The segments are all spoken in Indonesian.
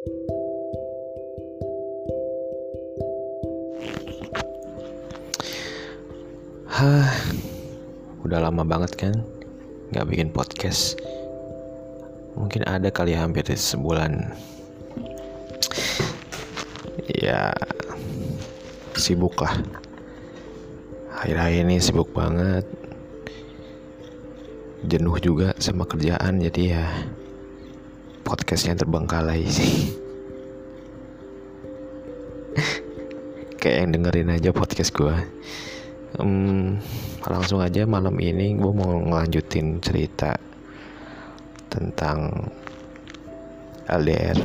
Hah, udah lama banget kan nggak bikin podcast. Mungkin ada kali ya, hampir sebulan. Ya, sibuk lah. Akhir-akhir ini sibuk banget. Jenuh juga sama kerjaan, jadi ya podcastnya terbengkalai sih. Kayak yang dengerin aja podcast gue um, langsung aja malam ini gue mau ngelanjutin cerita tentang LDR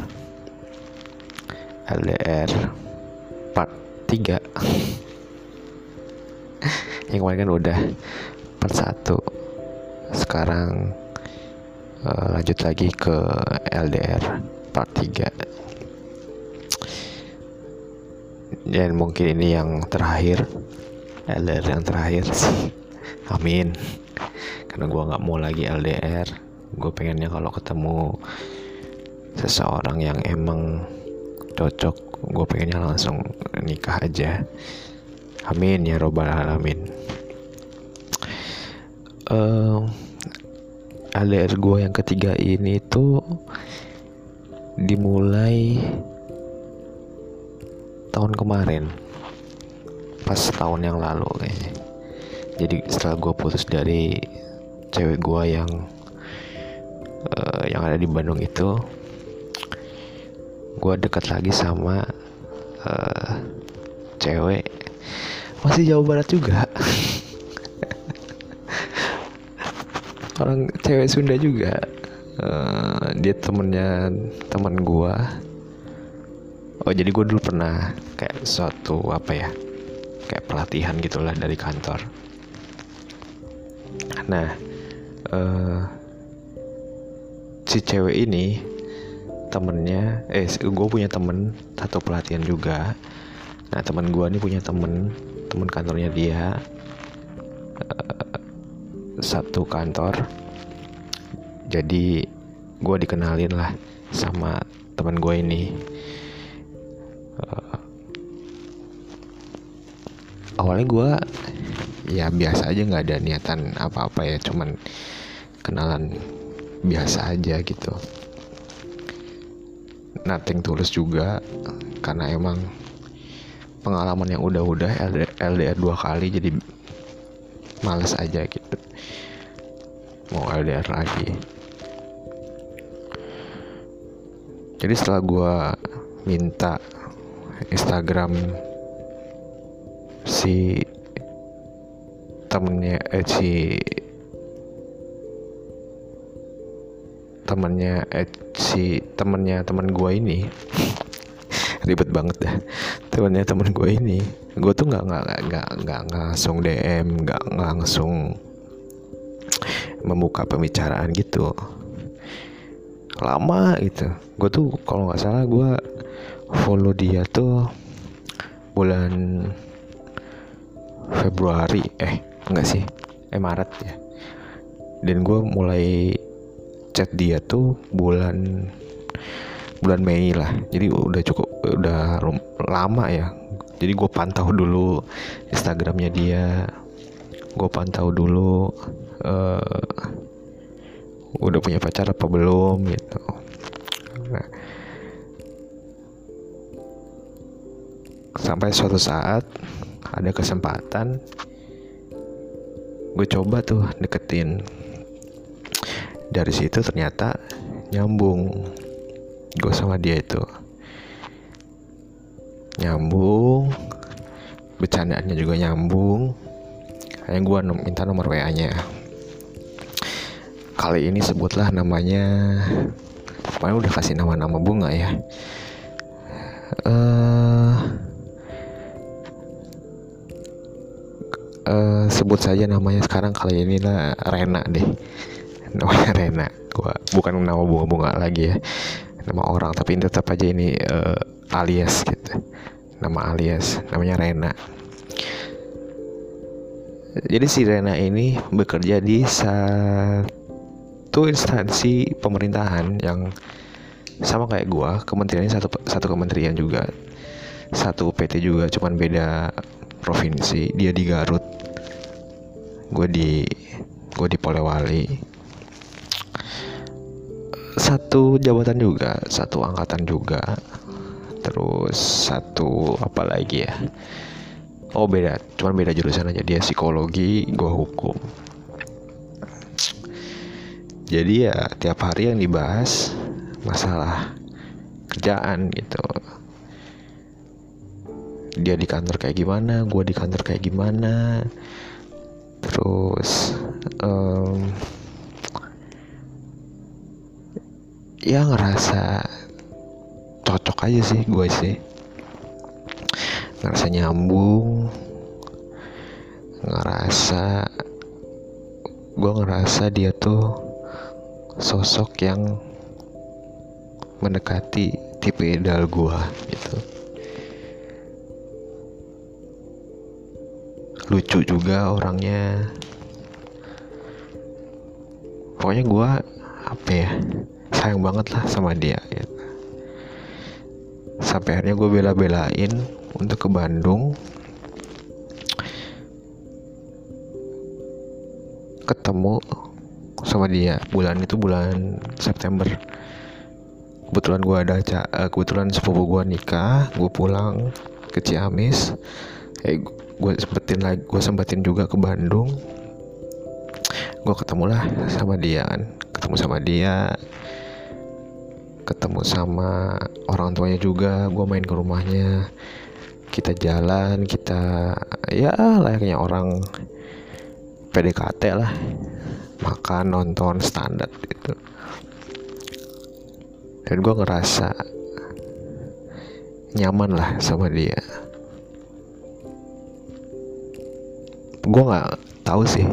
LDR part 3 yang kemarin kan udah part 1 sekarang uh, lanjut lagi ke LDR part 3 dan mungkin ini yang terakhir. LDR yang terakhir sih. Amin. Karena gue nggak mau lagi LDR gue pengennya kalau ketemu seseorang yang emang cocok gue pengennya langsung nikah aja. Amin ya robbal alamin. Uh, LDR gue yang ketiga ini tuh dimulai tahun kemarin. Pas tahun yang lalu kayaknya jadi setelah gue putus dari cewek gue yang uh, yang ada di Bandung itu gue dekat lagi sama uh, cewek. Masih jauh barat juga orang cewek Sunda juga uh, dia temennya teman gue oh jadi gue dulu pernah kayak suatu apa ya kayak pelatihan gitulah dari kantor. Nah uh, si cewek ini temennya eh gue punya temen satu pelatihan juga. Nah teman gue nih punya temen temen kantornya dia satu kantor. Jadi gue dikenalin lah sama teman gue ini. Uh, awalnya gue ya biasa aja nggak ada niatan apa-apa ya cuman kenalan biasa aja gitu. Nothing tulus juga karena emang pengalaman yang udah-udah LDR dua kali jadi males aja gitu mau LDR lagi. Jadi setelah gue minta Instagram si temennya eh si temennya eh si temennya temen gue ini ribet banget dah temennya temen gue ini gue tuh nggak nggak nggak nggak langsung DM nggak langsung membuka pembicaraan gitu. Lama gitu. Gue tuh kalau nggak salah gue follow dia tuh bulan Februari. Eh enggak sih. Eh Maret ya. Dan gue mulai chat dia tuh bulan bulan Mei lah. Jadi udah cukup udah lama ya. Jadi gue pantau dulu Instagramnya dia. Gue pantau dulu uh, udah punya pacar apa belum gitu. Nah, sampai suatu saat ada kesempatan gue coba tuh deketin. Dari situ ternyata nyambung gue sama dia itu. Nyambung bercandaannya juga nyambung. Hanya gue minta nomor WA nya kali ini sebutlah namanya Pokoknya udah kasih nama-nama bunga ya. Uh, uh, sebut saja namanya sekarang kali ini lah Rena deh. Namanya Rena. Gua bukan nama bunga-bunga lagi ya. Nama orang tapi tetap aja ini uh, alias gitu. Nama alias namanya Rena. Jadi si Rena ini bekerja di satu instansi pemerintahan yang sama kayak gua kementeriannya satu satu kementerian juga. Satu PT juga cuman beda provinsi. Dia di Garut gue di gue di Polewali. Satu jabatan juga satu angkatan juga. Terus satu apa lagi ya? Oh beda cuman beda jurusan aja. Dia psikologi gue hukum jadi ya tiap hari yang dibahas masalah kerjaan gitu. Dia di kantor kayak gimana gue di kantor kayak gimana. Terus um, ya ngerasa cocok aja sih gue sih. Ngerasa nyambung ngerasa gue ngerasa dia tuh sosok yang mendekati tipe ideal gue gitu. Lucu juga orangnya. Pokoknya gue apa ya sayang banget lah sama dia gitu. sampai akhirnya gue bela-belain untuk ke Bandung. Ketemu sama dia. Bulan itu bulan September. Kebetulan gue ada uh, kebetulan sepupu gue nikah gue pulang ke Ciamis. Eh gue sempetin lagi gue sempetin juga ke Bandung. Gue ketemu lah sama dia kan. Ketemu sama dia. Ketemu sama orang tuanya juga gue main ke rumahnya. Kita jalan kita ya layaknya orang PDKT lah makan nonton standar gitu. Dan gue ngerasa nyaman lah sama dia. Gue nggak tahu sih.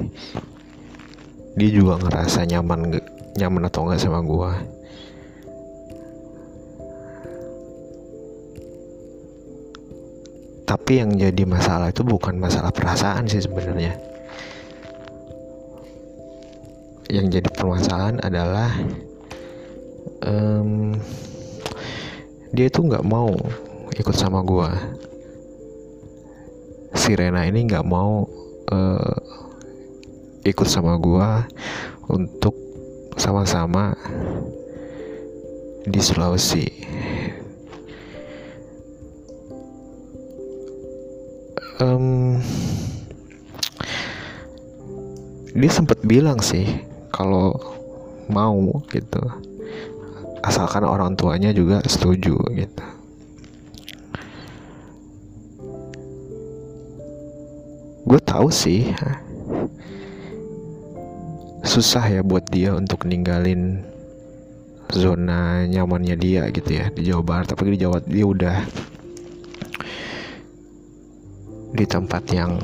Dia juga ngerasa nyaman nyaman atau enggak sama gue tapi yang jadi masalah itu bukan masalah perasaan sih sebenarnya yang jadi permasalahan adalah um, dia itu nggak mau ikut sama gue si Rena ini nggak mau uh, ikut sama gue untuk sama-sama di Sulawesi. Um, dia sempat bilang sih kalau mau gitu. Asalkan orang tuanya juga setuju gitu. Gue tahu sih susah ya buat dia untuk ninggalin zona nyamannya dia gitu ya di Jawa Barat. Tapi di Jawa dia udah di tempat yang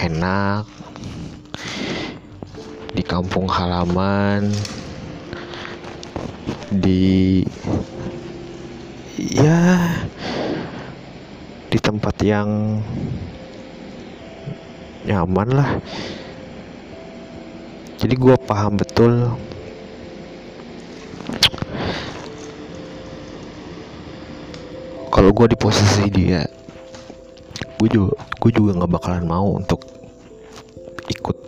enak kampung halaman di ya di tempat yang nyaman lah. Jadi gue paham betul. Kalau gue di posisi dia gue juga gue juga nggak bakalan mau untuk ikut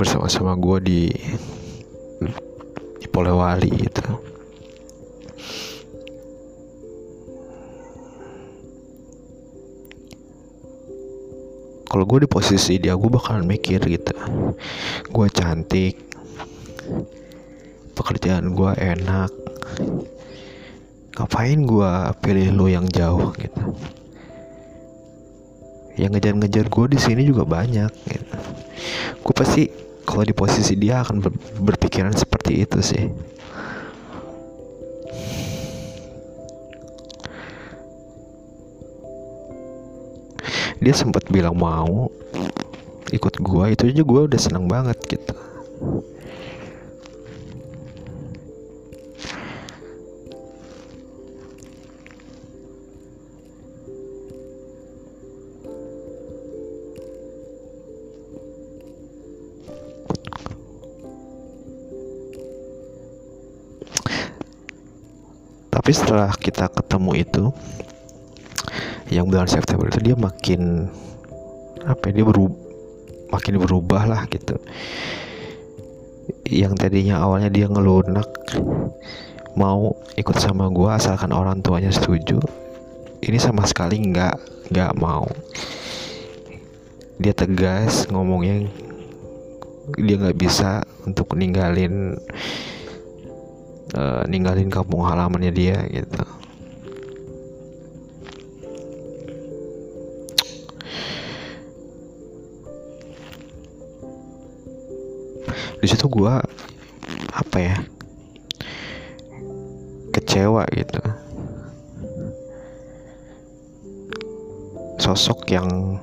bersama-sama gue di Polewali gitu. Kalau gue di posisi dia gue bakalan mikir gitu. Gue cantik pekerjaan gue enak. Ngapain gue pilih lo yang jauh gitu? Yang ngejar-ngejar gue di sini juga banyak gitu. Gue pasti kalau di posisi dia akan ber berpikiran seperti itu sih. Dia sempat bilang mau ikut gua itu aja gua udah seneng banget gitu tapi setelah kita ketemu itu yang bulan September itu dia makin apa ya, dia berubah makin berubah lah gitu. Yang tadinya awalnya dia ngelunak mau ikut sama gue asalkan orang tuanya setuju ini sama sekali nggak nggak mau. Dia tegas ngomongnya dia nggak bisa untuk ninggalin uh, ninggalin kampung halamannya dia gitu. Di situ gue apa ya kecewa gitu. Sosok yang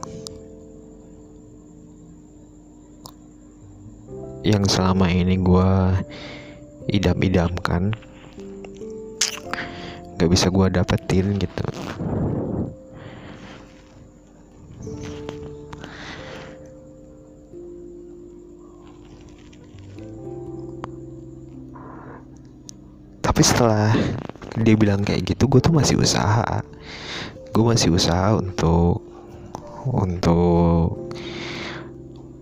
yang selama ini gue idam-idamkan. Gak bisa gue dapetin gitu. Tapi setelah dia bilang kayak gitu gue tuh masih usaha. Gue masih usaha untuk untuk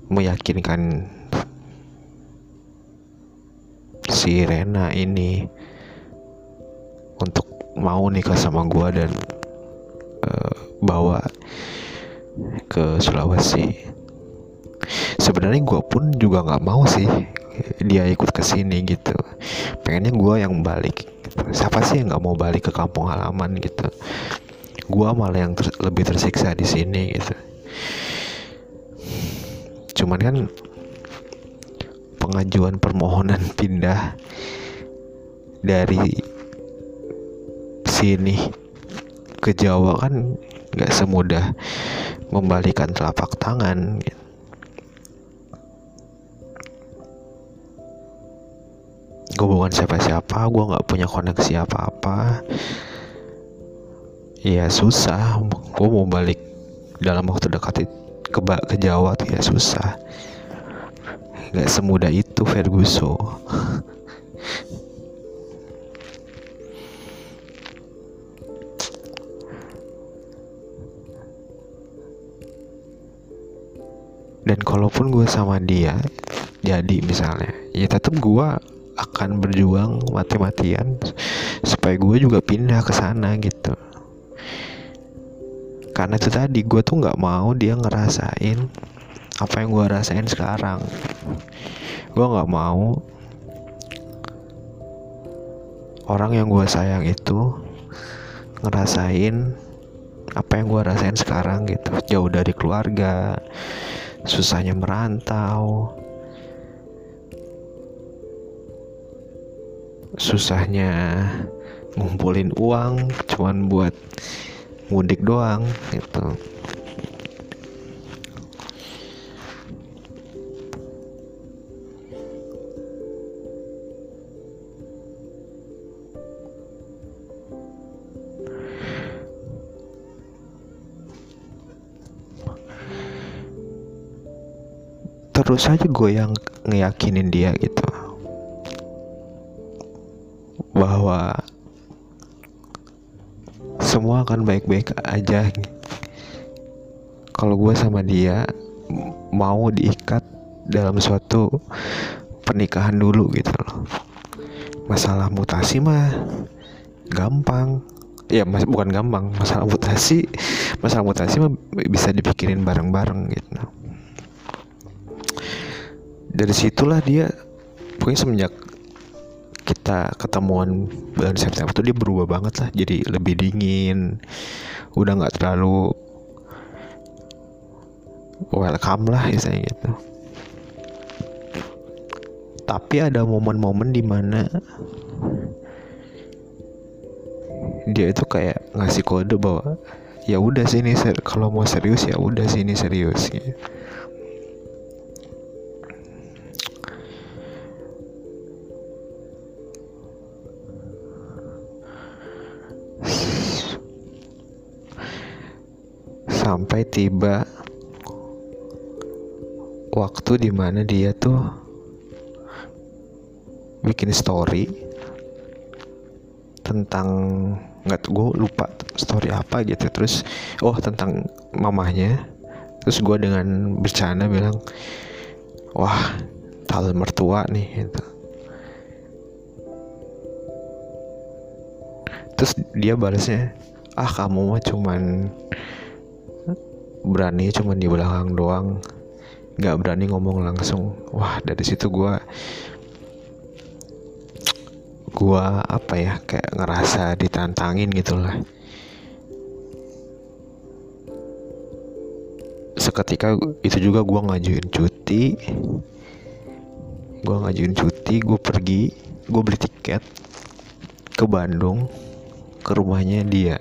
meyakinkan si Rena ini untuk mau nikah sama gue dan uh, bawa ke Sulawesi. Sebenarnya gue pun juga nggak mau sih dia ikut ke sini gitu. Pengennya gue yang balik. Siapa sih yang nggak mau balik ke kampung halaman gitu? Gue malah yang ter lebih tersiksa di sini gitu. Cuman kan pengajuan permohonan pindah dari sini ke Jawa kan nggak semudah membalikan telapak tangan gitu. gue bukan siapa-siapa gue nggak punya koneksi apa-apa. Ya susah. Gue mau balik dalam waktu dekat ke ke Jawa tuh ya susah nggak semudah itu Ferguson. Dan kalaupun gue sama dia jadi misalnya ya tetap gue akan berjuang mati-matian supaya gue juga pindah ke sana gitu. Karena itu tadi gue tuh nggak mau dia ngerasain apa yang gue rasain sekarang? Gue nggak mau orang yang gue sayang itu ngerasain apa yang gue rasain sekarang gitu. Jauh dari keluarga susahnya merantau susahnya ngumpulin uang cuman buat mudik doang gitu terus aja gue yang ngeyakinin dia gitu. Bahwa semua akan baik-baik aja. Kalau gue sama dia mau diikat dalam suatu pernikahan dulu gitu loh. Masalah mutasi mah gampang. Ya mas bukan gampang. Masalah mutasi masalah mutasi mah bisa dipikirin bareng-bareng gitu dari situlah dia pokoknya semenjak kita ketemuan bulan September tuh dia berubah banget lah. Jadi lebih dingin udah nggak terlalu welcome lah misalnya gitu. Tapi ada momen-momen di mana dia itu kayak ngasih kode bahwa ya udah sini kalau mau serius ya udah sini serius gitu. Sampai tiba waktu di mana dia tuh bikin story tentang nggak gue lupa story apa gitu. Terus oh tentang mamahnya. Terus gue dengan bercanda bilang wah tal mertua nih gitu. Terus dia balasnya ah kamu mah cuman berani cuman di belakang doang. Nggak berani ngomong langsung. Wah dari situ gue gua apa ya kayak ngerasa ditantangin gitu lah. Seketika itu juga gua ngajuin cuti. Gua ngajuin cuti gue pergi gue beli tiket ke Bandung ke rumahnya dia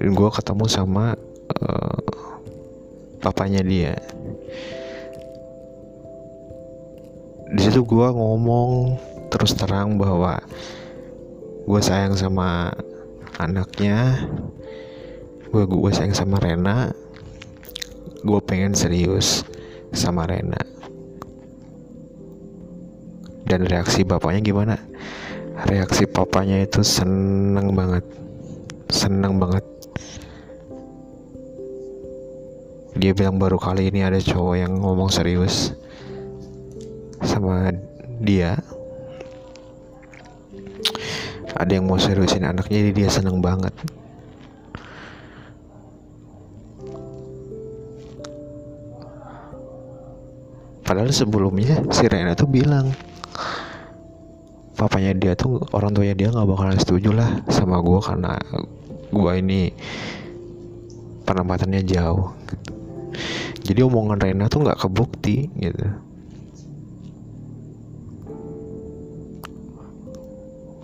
gue ketemu sama uh, papanya dia. Di situ gue ngomong terus terang bahwa gue sayang sama anaknya gue gue sayang sama Rena gue pengen serius sama Rena. Dan reaksi bapaknya gimana? Reaksi papanya itu seneng banget seneng banget dia bilang baru kali ini ada cowok yang ngomong serius sama dia. Ada yang mau seriusin anaknya jadi dia seneng banget. Padahal sebelumnya si Rena tuh bilang papanya dia tuh orang tuanya dia nggak bakalan setuju lah sama gue karena gue ini penempatannya jauh jadi omongan Rena tuh nggak kebukti gitu.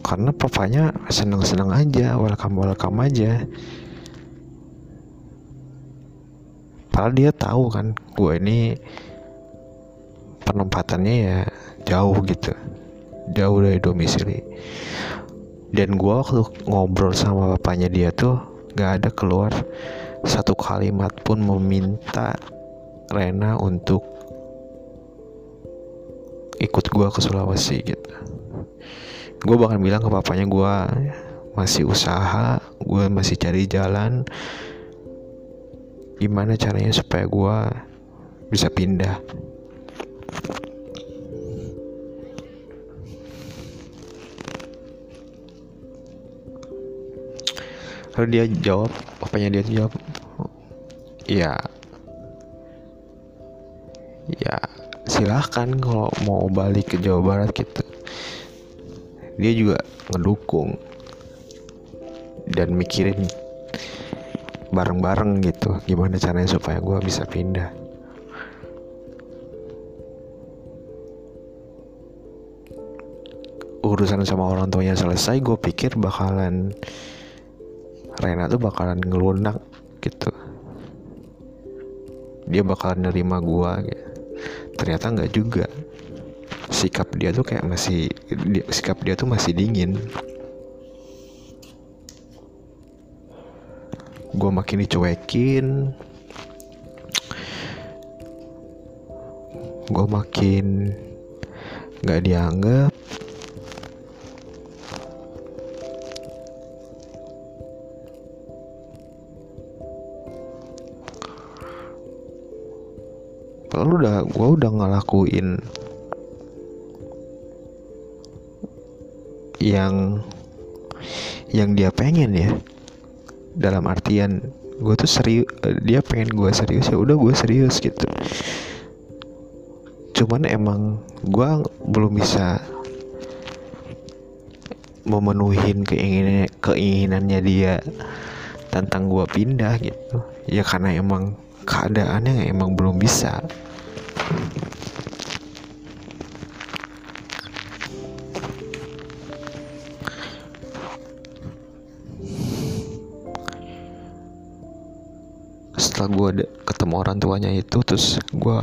Karena papanya seneng-seneng aja welcome welcome aja. Padahal dia tahu kan gue ini penempatannya ya jauh gitu. Jauh dari domisili. Dan gue waktu ngobrol sama bapaknya dia tuh gak ada keluar. Satu kalimat pun meminta Rena untuk ikut gue ke Sulawesi gitu. Gue bahkan bilang ke papanya gue masih usaha gue masih cari jalan. Gimana caranya supaya gue bisa pindah? Lalu dia jawab papanya dia jawab ya ya silahkan kalau mau balik ke Jawa Barat gitu. Dia juga ngedukung dan mikirin bareng-bareng gitu gimana caranya supaya gue bisa pindah. Urusan sama orang tuanya selesai gue pikir bakalan Rena tuh bakalan ngelunak gitu. Dia bakalan nerima gue gitu. Ternyata nggak juga. Sikap dia tuh kayak masih dia, sikap dia tuh masih dingin. Gue makin dicuekin. Gue makin nggak dianggap gue udah ngelakuin yang yang dia pengen ya. Dalam artian gue tuh serius dia pengen gue serius ya udah gue serius gitu. Cuman emang gue belum bisa memenuhi keinginan keinginannya dia tentang gue pindah gitu. Ya karena emang keadaannya emang belum bisa setelah gue ketemu orang tuanya itu terus gue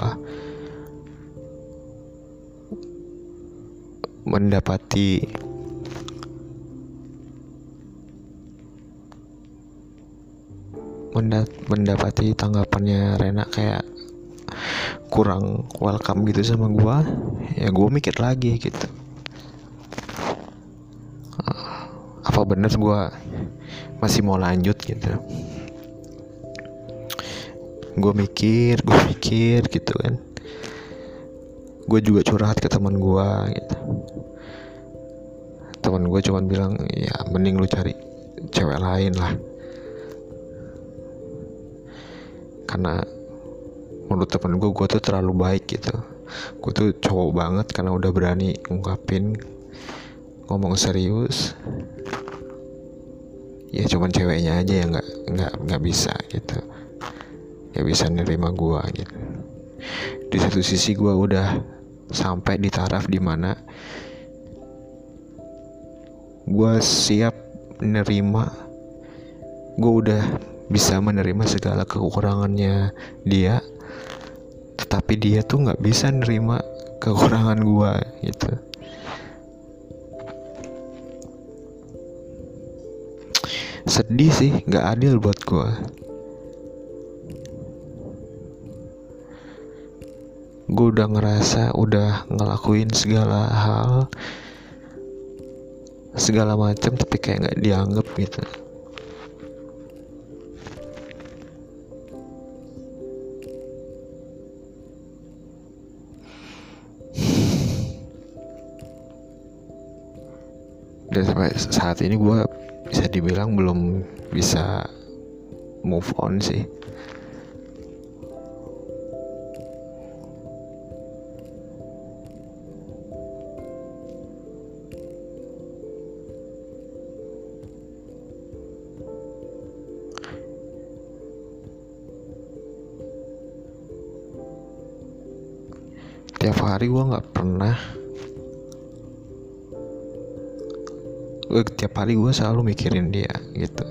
mendapati mendapati tanggapannya Rena kayak kurang welcome gitu sama gue ya gue mikir lagi gitu. Uh, apa bener gue masih mau lanjut gitu? Gue mikir gue mikir gitu kan. Gue juga curhat ke teman gue gitu. Teman gue cuman bilang ya mending lu cari cewek lain lah. Karena menurut temen gue gue tuh terlalu baik gitu. Gue tuh cowok banget karena udah berani ngungkapin ngomong serius. Ya cuman ceweknya aja yang nggak nggak nggak bisa gitu. Nggak bisa nerima gue gitu. Di satu sisi gue udah sampai di taraf di mana gue siap menerima gue udah bisa menerima segala kekurangannya dia tetapi dia tuh nggak bisa nerima kekurangan gue gitu. Sedih sih nggak adil buat gue gue udah ngerasa udah ngelakuin segala hal segala macam tapi kayak nggak dianggap gitu saat ini gue bisa dibilang belum bisa move on sih. Tiap hari gue nggak pernah tiap hari gue selalu mikirin dia gitu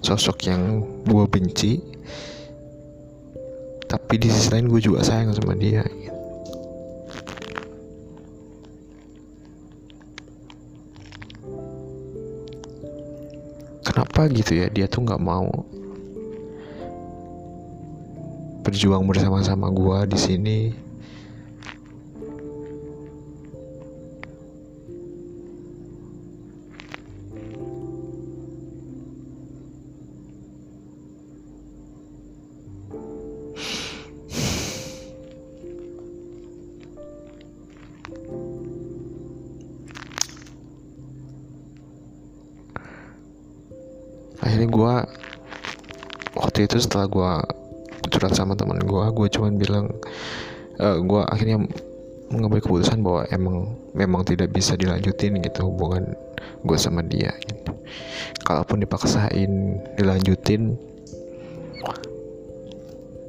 sosok yang gue benci tapi di sisi lain gue juga sayang sama dia gitu. kenapa gitu ya dia tuh nggak mau berjuang bersama-sama gue di sini akhirnya gue waktu itu setelah gue curhat sama teman gue gue cuman bilang uh, gue akhirnya mengambil keputusan bahwa emang memang tidak bisa dilanjutin gitu hubungan gue sama dia gitu. kalaupun dipaksain dilanjutin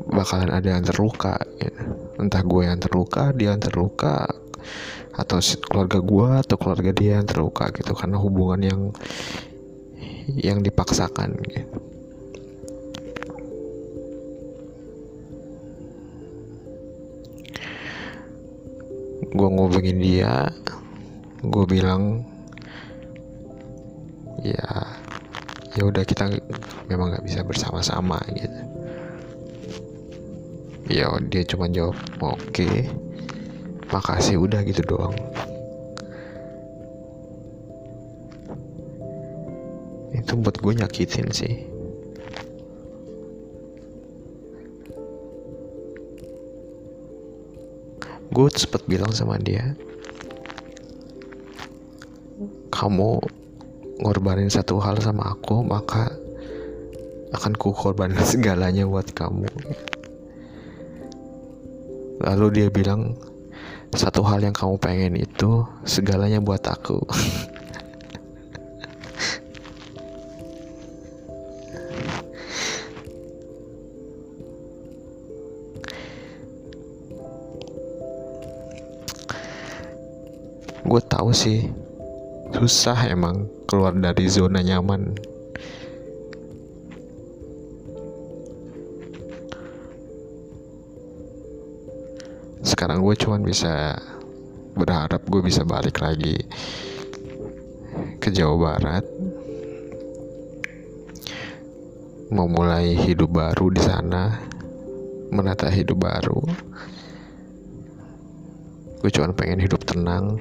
bakalan ada yang terluka gitu. entah gue yang terluka dia yang terluka atau keluarga gue atau keluarga dia yang terluka gitu karena hubungan yang yang dipaksakan gitu. gue ngobengin dia gue bilang ya ya udah kita memang nggak bisa bersama-sama gitu ya dia cuma jawab oke okay. makasih udah gitu doang itu buat gue nyakitin sih. Gue sempet bilang sama dia kamu ngorbanin satu hal sama aku maka akan ku korbanin segalanya buat kamu. Lalu dia bilang satu hal yang kamu pengen itu segalanya buat aku gue tahu sih. Susah emang keluar dari zona nyaman. Sekarang gue cuman bisa berharap gue bisa balik lagi ke Jawa Barat. Memulai hidup baru di sana menata hidup baru. Gue cuma pengen hidup tenang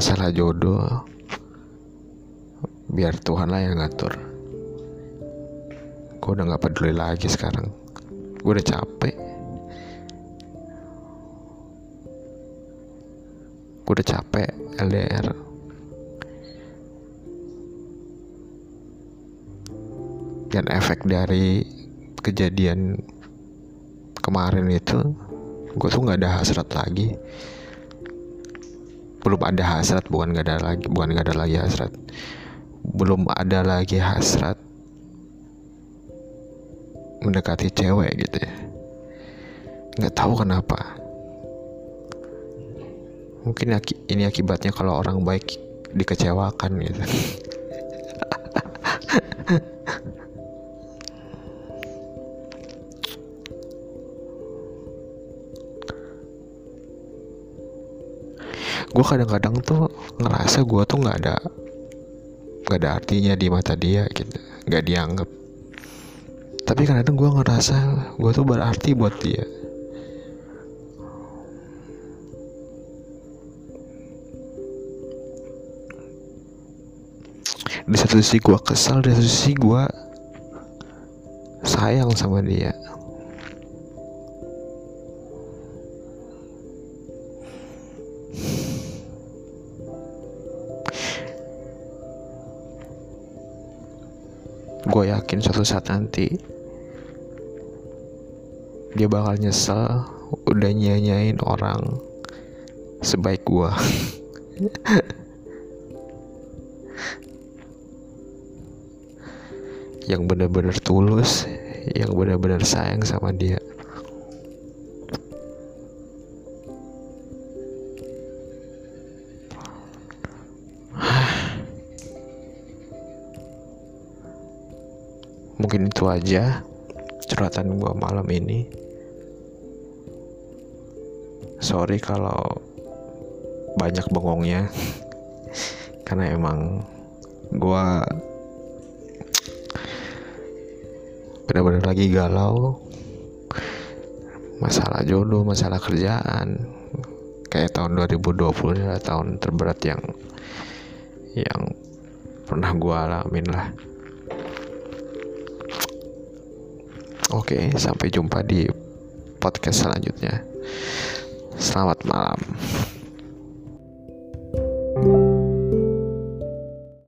masalah jodoh biar Tuhan lah yang ngatur. Gue udah gak peduli lagi sekarang. Gue udah capek. Gue udah capek LDR dan efek dari kejadian kemarin itu gue tuh nggak ada hasrat lagi belum ada hasrat bukan nggak ada lagi bukan nggak ada lagi hasrat. Belum ada lagi hasrat mendekati cewek gitu ya. Nggak tahu kenapa. Mungkin ini akibatnya kalau orang baik dikecewakan gitu gue kadang-kadang tuh ngerasa gue tuh nggak ada nggak ada artinya di mata dia gitu nggak dianggap. Tapi kadang-kadang gue ngerasa gue tuh berarti buat dia. Di satu sisi gue kesal di satu sisi gue sayang sama dia gue yakin suatu saat nanti dia bakal nyesel udah nyanyain orang sebaik gue yang benar-benar tulus yang benar-benar sayang sama dia mungkin itu aja curhatan gue malam ini. Sorry kalau banyak bengongnya. Karena emang gue benar-benar lagi galau. Masalah jodoh masalah kerjaan. Kayak tahun 2020 adalah tahun terberat yang yang pernah gue alamin lah Oke, sampai jumpa di podcast selanjutnya. Selamat malam.